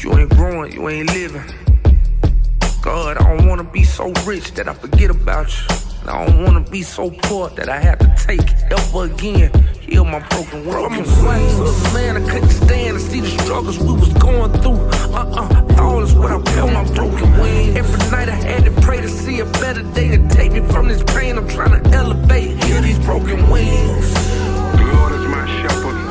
You ain't growing, you ain't living. God, I don't wanna be so rich that I forget about you. And I don't wanna be so poor that I have to take it ever again. Heal my broken wings. Man, I couldn't stand to see the struggles we was going through. Uh-uh, all is what I feel my broken wings. Every night I had to pray to see a better day to take me from this pain. I'm trying to elevate, heal these broken wings. The Lord is my shepherd,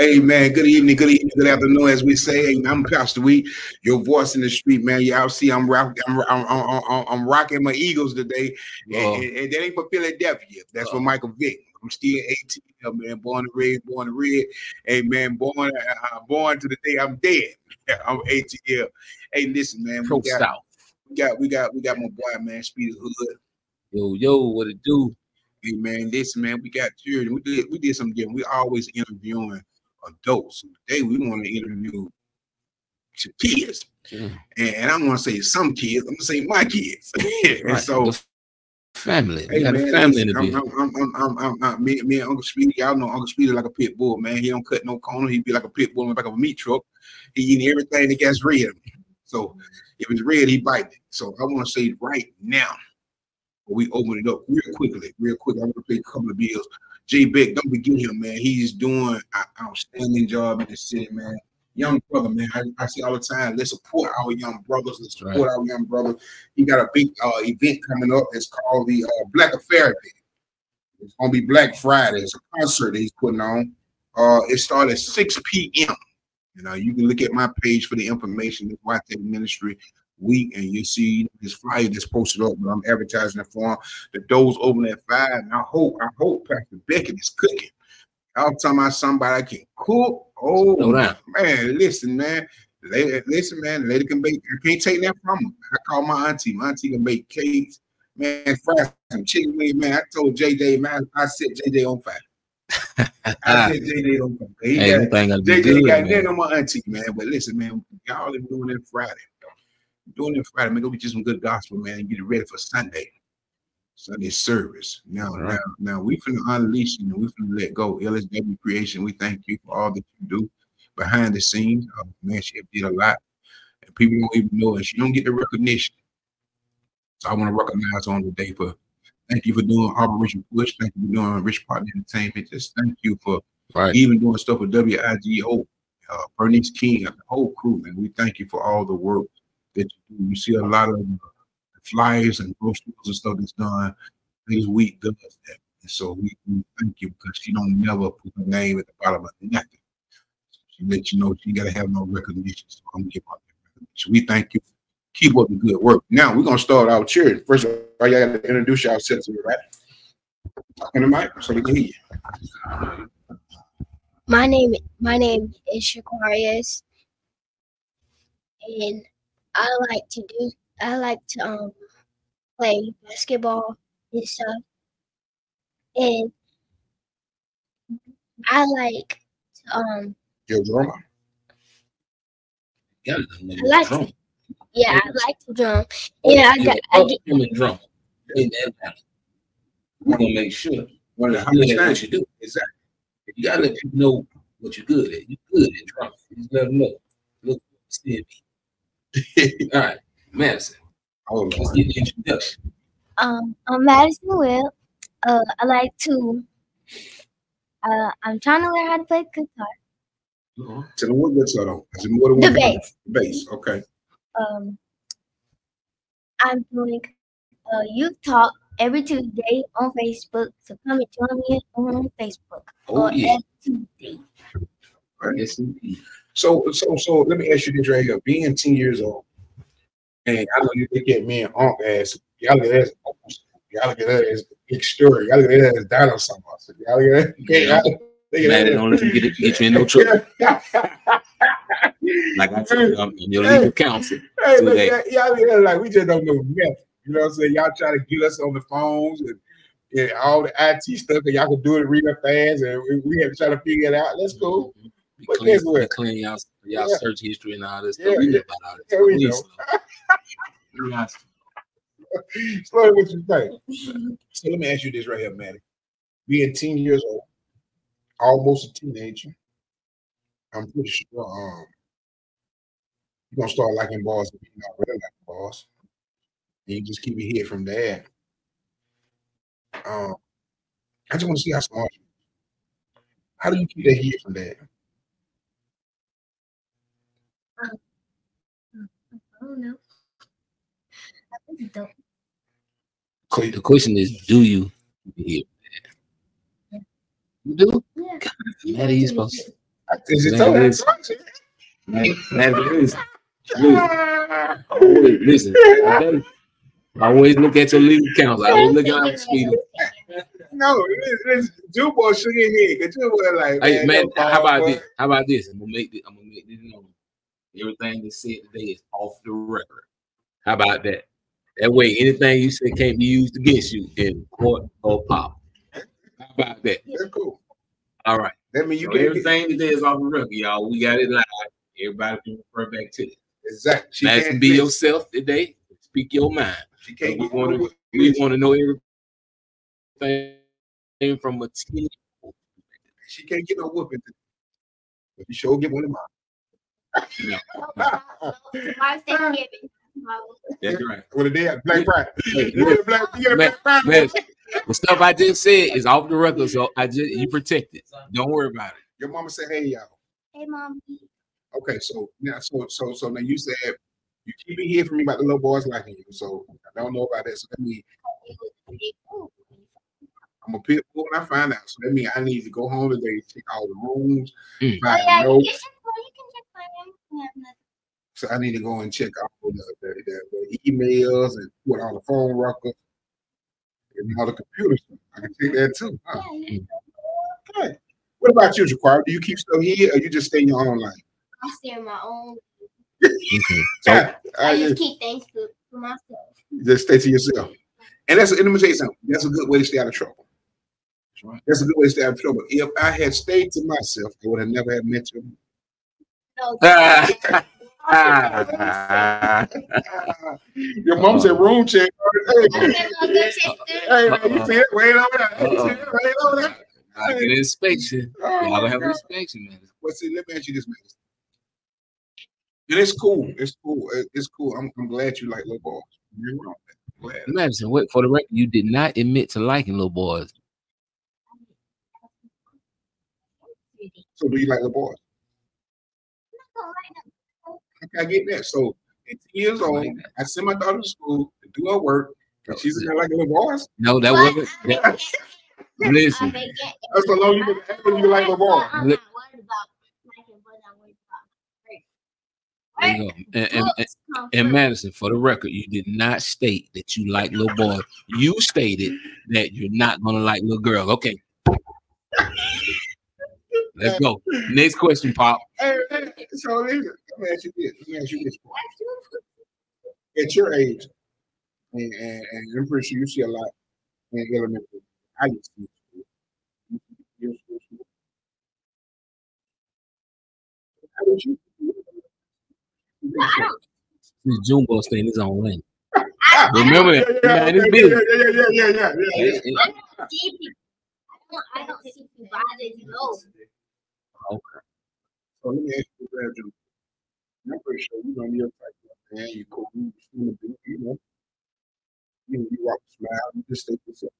Hey man, good evening, good evening, good afternoon, as we say. Hey, I'm Pastor Wheat, your voice in the street, man. Y'all see, I'm rock, I'm, I'm, I'm, I'm, rocking my Eagles today, and, Oh. and, and that ain't for Philadelphia. That's for Oh. Michael Vick. I'm still 18, man. Born and raised, born and red. Hey man, born, uh, born to the day I'm dead. I'm 18. Hey, listen, man. We got, we got, we got, we got my boy, man. Speedy Hood. Yo, yo, what it do? Hey man, listen, man, we got children. We did we did some different. We always interviewing adults. Today we want to interview kids. Mm. And, I'm gonna say some kids, I'm gonna say my kids. and Right, so family. hey man, family listen, I'm. I'm, I'm, I'm, I'm, I'm, me, me and Uncle Speedy, y'all know Uncle Speedy like a pit bull, man. He don't cut no corner, he be like a pit bull in the back of a meat truck. He eating everything that gets red. So if it's red, he bite it. So I want to say right now, we open it up real quickly, real quick. I want to pay a couple of bills. Jay Beck, don't forget him, man. He's doing an outstanding job in the city, man. Young brother, man. I, I say all the time, let's support our young brothers. Let's support Right. our young brothers. He got a big uh, event coming up. It's called the uh, Black Affair Day. It's gonna be Black Friday. It's a concert that he's putting on. Uh, it started at 6 p.m. You know, you can look at my page for the information. White Tech Ministry Week, and you see this flyer that's posted up. But I'm advertising it for him. The doors open at five, and I hope, I hope Pastor Beckett is cooking. Y'all talking about somebody can cook? Oh down. man, listen, man. Lady, listen, man. The lady can bake. I can't take that from her. I call my auntie. My auntie can bake cakes. Man, fry some chicken wings, man. I told JJ, man, I set JJ on fire. I set JJ on fire. He Hey, got- that JJ good, got man. that on my auntie, man. But listen, man, y'all are doing it Friday. Doing it Friday, man. Go get you some good gospel, man, and get it ready for Sunday. Sunday service. Now, right. now, now we finna unleash you and we finna let go. LSW creation. We thank you for all that you do behind the scenes. Uh, man, she did a lot. And people don't even know it. She don't get the recognition. So I want to recognize her on the day for thank you for doing Operation Push. Thank you for doing Rich Partner Entertainment. Just thank you for Right. even doing stuff with WIGO, uh, Bernice King, and the whole crew, man. We thank you for all the work that you do. You see a lot of uh, flyers and brochures and stuff that's done. This week does that. And so we, we thank you because she don't never put her name at the bottom of nothing. She let you know she gotta have no recognition. So I'm gonna give her recognition. We thank you. Keep up the good work. Now we're gonna start our cheering. First of all, y'all gotta introduce yourselves to me, right? Talking to Mike so they can hear you. My name my name is Shakarius, and I like to do I like to um play basketball and stuff, and I like to um Your drummer. Yeah, I like to yeah I like to drum. Yeah, I got I get upcoming drum in Atlanta. We're gonna make sure One of the you're hundred good at what times you do. Exactly. You gotta let people know what you're good at. You're good at drum. Just let them know. Look, see me. All right, Madison. Oh, Let's Lord. get the introduction. um I'm Madison Will. Uh, I like to uh I'm trying to learn how to play guitar. Tell them what guitar on. Is it more than The one? bass. Bass. Okay. um, I'm doing uh, youth talk every Tuesday on Facebook. So come and join me on Facebook. Oh or yeah. every Tuesday. Yes, indeed. So, so, so let me ask you this right here. Being 10 years old, and I know you look at me and Unc as y'all look at y'all look at that as big story. Y'all look at that as dinosaur. Y'all look at that. Yeah. y'all look Man, that- don't let them get, it, get you in no trouble. like I told you, I'm your legal hey, counsel. Hey, look, y'all, y'all like we just don't know nothing. You know what I'm saying? Y'all try to get us on the phones and, and all the IT stuff, and y'all can do it real fast, and we, we have to try to figure it out. That's cool. Mm-hmm. Be But clean, clean y'all, y'all Yeah. search history and all this Yeah, stuff. We know about all this. Yeah, we know. Yes. Slowly, what you think? So let me ask you this right here, Maddie. Being 10 years old, almost a teenager. I'm pretty sure um you're gonna start liking boys if you're not really liking boys. And you just keep it here from there. Um I just want to see how smart you are. How do you keep that here from there? I don't know. I really don't. Que- The question is, do you hear that? You do? Yeah. That is supposed to. Is it Man, so? it is. Man, that is. Listen, always, listen. I better- always look at your legal counsel. I always look at the speed. No, this Jubal shook his head. Cause Jubal like, Hey man, no, how about boy. this? How about this? I'm gonna make this. I'm gonna make this known. Everything that's said today is off the record. How about that? That way, anything you say can't be used against you in court or pop. How about that? That's cool. All right. That means you So everything today is off the record, y'all. We got it live. Everybody can refer back to it. exactly. She can't be yourself today. Speak your mind. She can't We wanna- We want to know everything from a teen. She can't get no whooping. But you sure get one of mine. Tomorrow's Thanksgiving. That's right. What a day Black Friday. Hey, You get a Black, you get a Man, Black Friday. the stuff I just said is off the record, so I just you protect it. Don't worry about it. Your mama said, "Hey y'all." Hey, mom. Okay, so now, so so so now you said you keep it here from me about the little boys liking you. So I don't know about that. So that means I'm a pit bull when I find out. So that means I need to go home today, check all the rooms, Mm. Oh, find yeah, you can notes. Check my, you can check my name. We have nothing. So I need to go and check out the, the, the, the emails and put all the phone records and all the computers. I can take that too. Huh? Yeah, Okay. What about you, Jaquar? Do you keep stuff here or you just stay in your own life? I stay in my own. Okay. So Yeah, I uh, just keep things for, for myself. just stay to yourself. And that's and let me tell you something. That's a good way to stay out of trouble. That's a good way to stay out of trouble. If I had stayed to myself, I would have never had met you. No, Your mom said room check. Hey, I'm gonna go check this. hey, man, you see it? Wait over there. You see it? Wait over there. I get an inspection. Oh, Y'all my gonna have an God. inspection, man. Well, see, let me ask you this, man. And it's cool. It's cool. Uh, it's cool. I'm, I'm glad you like little boys. You're wrong. I'm glad. Madison, wait for the record. You did not admit to liking little boys. So do you like little boys? Okay, I get that. So at 10 years old, I sent my daughter to school to do her work. And oh, she's in there like a little boys. No, that What? wasn't. That, listen, That's so long you been acting you like little boys. I'm not worried about liking, but I'm worried about. there you go. And, and, and, and. Madison, for the record, you did not state that you like little boy. You stated that you're not gonna like little girl. Okay. Let's uh, go. Next question, Pop. Hey, hey, so listen, let me ask you this. Let me ask you this. At your age, and, and, and I'm pretty sure you see a lot in elementary. I used to. see it. You see it. How did you? This Jumbo stay in his own lane. Remember yeah, that. yeah, Man, yeah, it's yeah, big. yeah, yeah, yeah, yeah, yeah, yeah, yeah. And- I don't see people. I don't, I don't see people. I just know. Let me ask you, Jones. I'm pretty sure you know you're type of oh, man. You cool, you know, you know, you know, you the smile, you just stay yourself.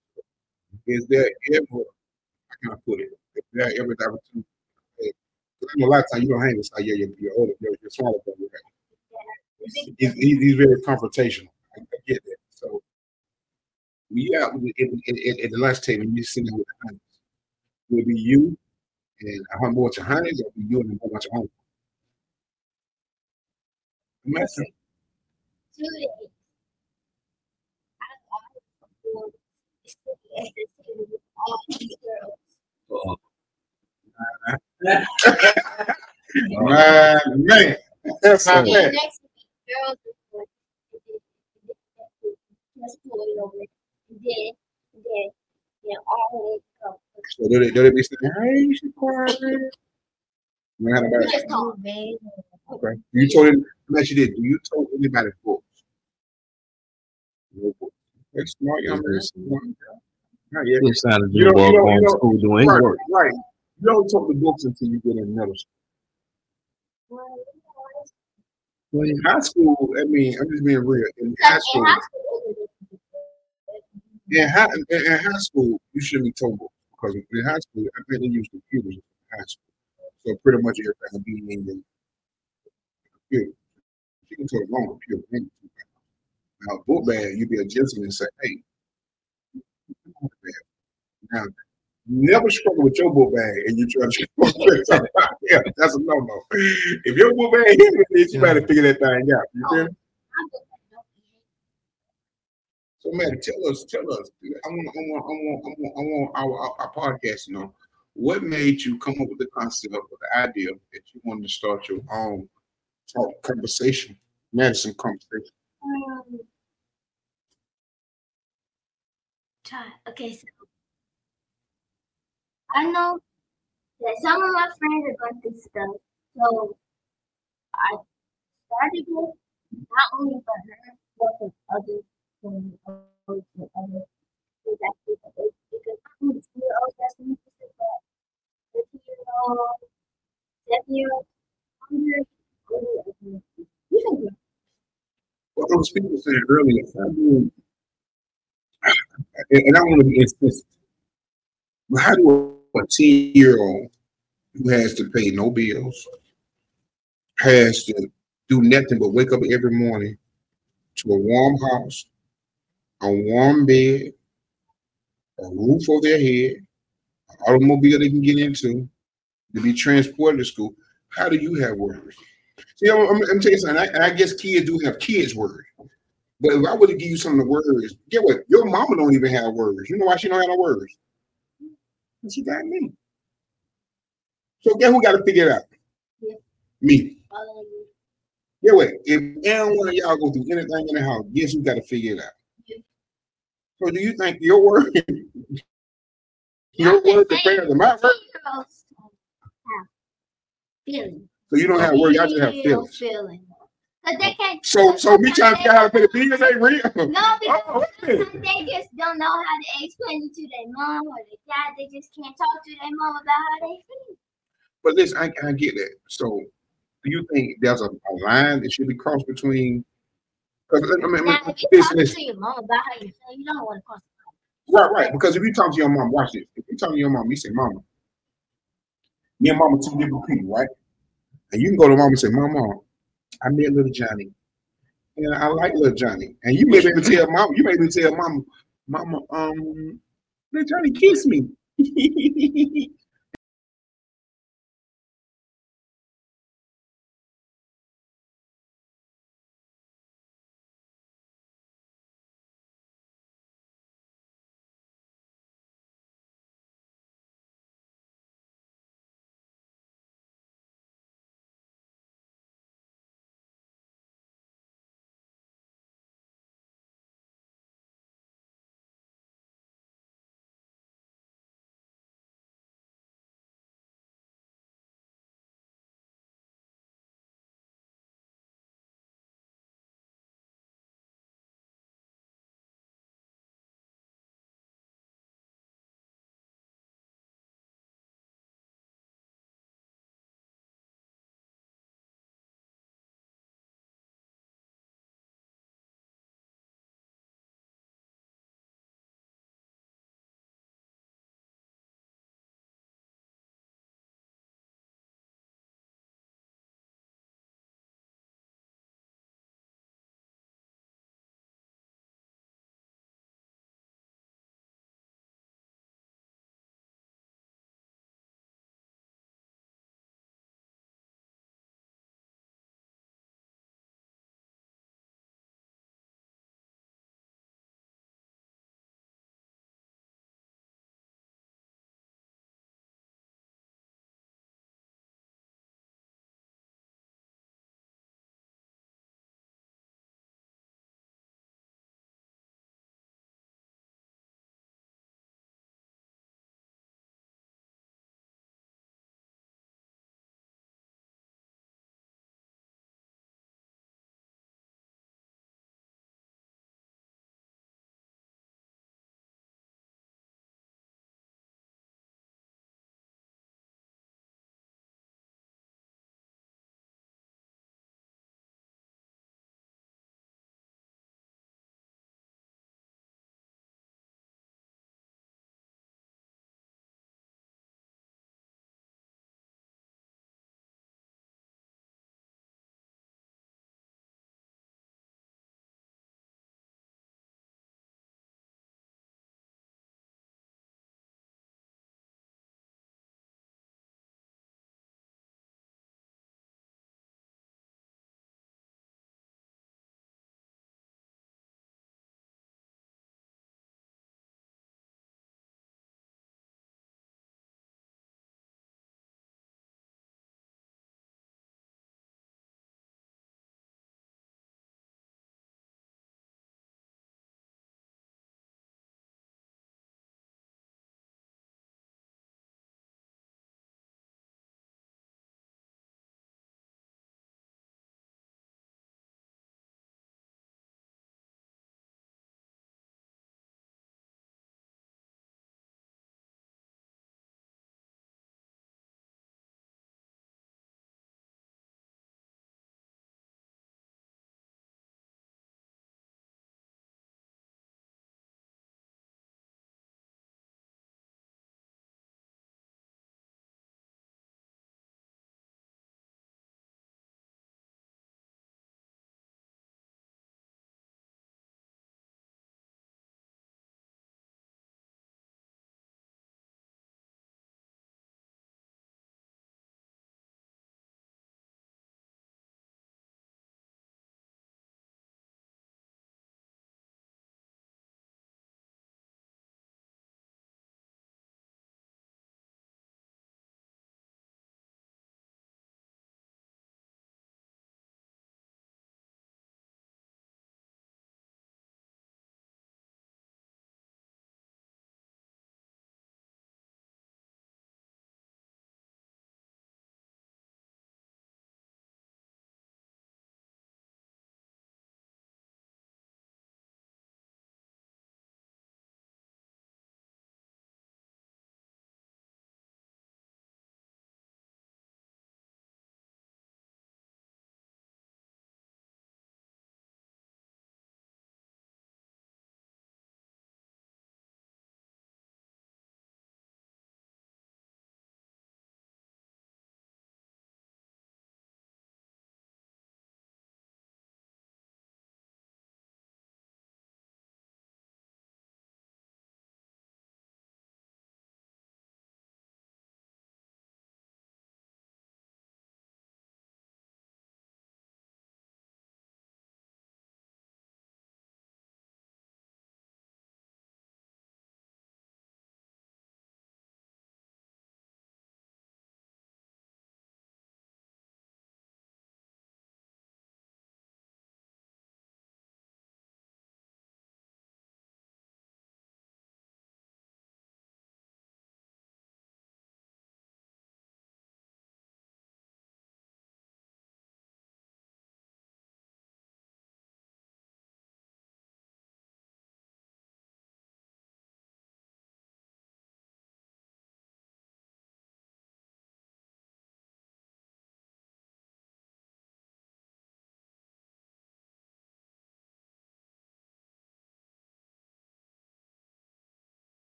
Is there ever, how can I put it? Is there ever opportunity? Because a lot of times you don't hang like, yeah, you're, you're older, you're, you're smaller brother, right? He's, he's, very confrontational. I, I get that. So, we at, the lunch table, you sitting there with the honeys. Will be you and a whole bunch of honeys, or be you and a whole bunch of honeys? I'm. Two days. I, I, all these girls. uh, man. That's my And man. next week, girls is going to do- just pull it over. And then, and then, then all the way to go. So do they, do they be saying, hey, you should quiet, man? You know how to We embarrass just them? talk, babe. Okay. You told him, unless you did, do you told anybody books? No books. That's smart, young man. Smart. Not yet. Sound of You don't- Jumbo you don't- you to don't- school doing Right, work. right. You don't talk the books until you get in middle school. Well, Well, in high school, I mean, I'm just being real. In high school, in high school, in high, in, in high school, you shouldn't be told books because in high school, I they use computers in high school. So pretty much everything will be in the computer. You can tell a long computer. ain't too bad. Now, book bag, you be a gentleman and say, hey, now, never struggle with your book bag and you try to yeah, that's a no-no. If your book bag hit this, you better figure that thing out. You feel me? Oh, So, man, tell us, tell us. I want, I want, I want, I want, I want our, our, our podcast You know what made you come up with the concept or the idea that you wanted to start your own talk conversation, medicine conversation. Um, Okay, so I know that some of my friends are going through stuff, so I started it not only for her, but for others, Because I'm What those people said earlier, I mean, and, I want to be. But how do a 10 year old who has to pay no bills, has to do nothing but wake up every morning to a warm house, a warm bed, a roof over their head, an automobile they can get into, to be transported to school? How do you have worries? See, I'm, I'm, I'm telling you something. I, I guess kids do have kids' worries. But if I were to give you some of the words, get what? Your mama don't even have words. You know why she don't have no words? She got me. So guess who got to figure it out? Yeah. Me. you. Yeah, wait. If any one of y'all go through anything in the house, guess who got to figure it out? So do you think your word, your word compared to my word? feelings. So you don't have words, y'all just have feelings. can't. So so me trying to figure out how to pay the bills ain't real. No, oh, because Oh, sometimes they just don't know how to explain it to their mom or their dad. They just can't talk to their mom about how they feel. But listen, I, I get that. So, do you think there's a, a line that should be crossed between? Because I mean, Now, if you talk to your mom about how you feel, you don't want to cross. right, right. Because if you talk to your mom, watch this. If you talk to your mom, you say, "Mama, me and Mama two different people, right?" And you can go to mom and say, "Mama, I met little Johnny, and I like little Johnny." And you may be able to tell mom, you may be able to tell mama, "Mama, um, little Johnny kissed me."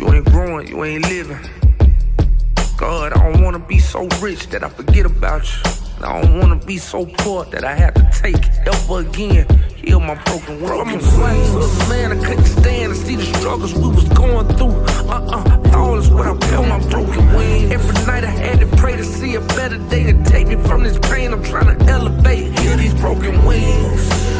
You ain't growing, you ain't living. God, I don't wanna be so rich that I forget about you. I don't wanna be so poor that I have to take ever again. Heal my broken world. Broken wings. Up, man, I couldn't stand to see the struggles we was going through. Uh-uh, thoughtless when I felt my broken wings. Every night I had to pray to see a better day and take me from this pain. I'm trying to elevate. Heal these broken wings.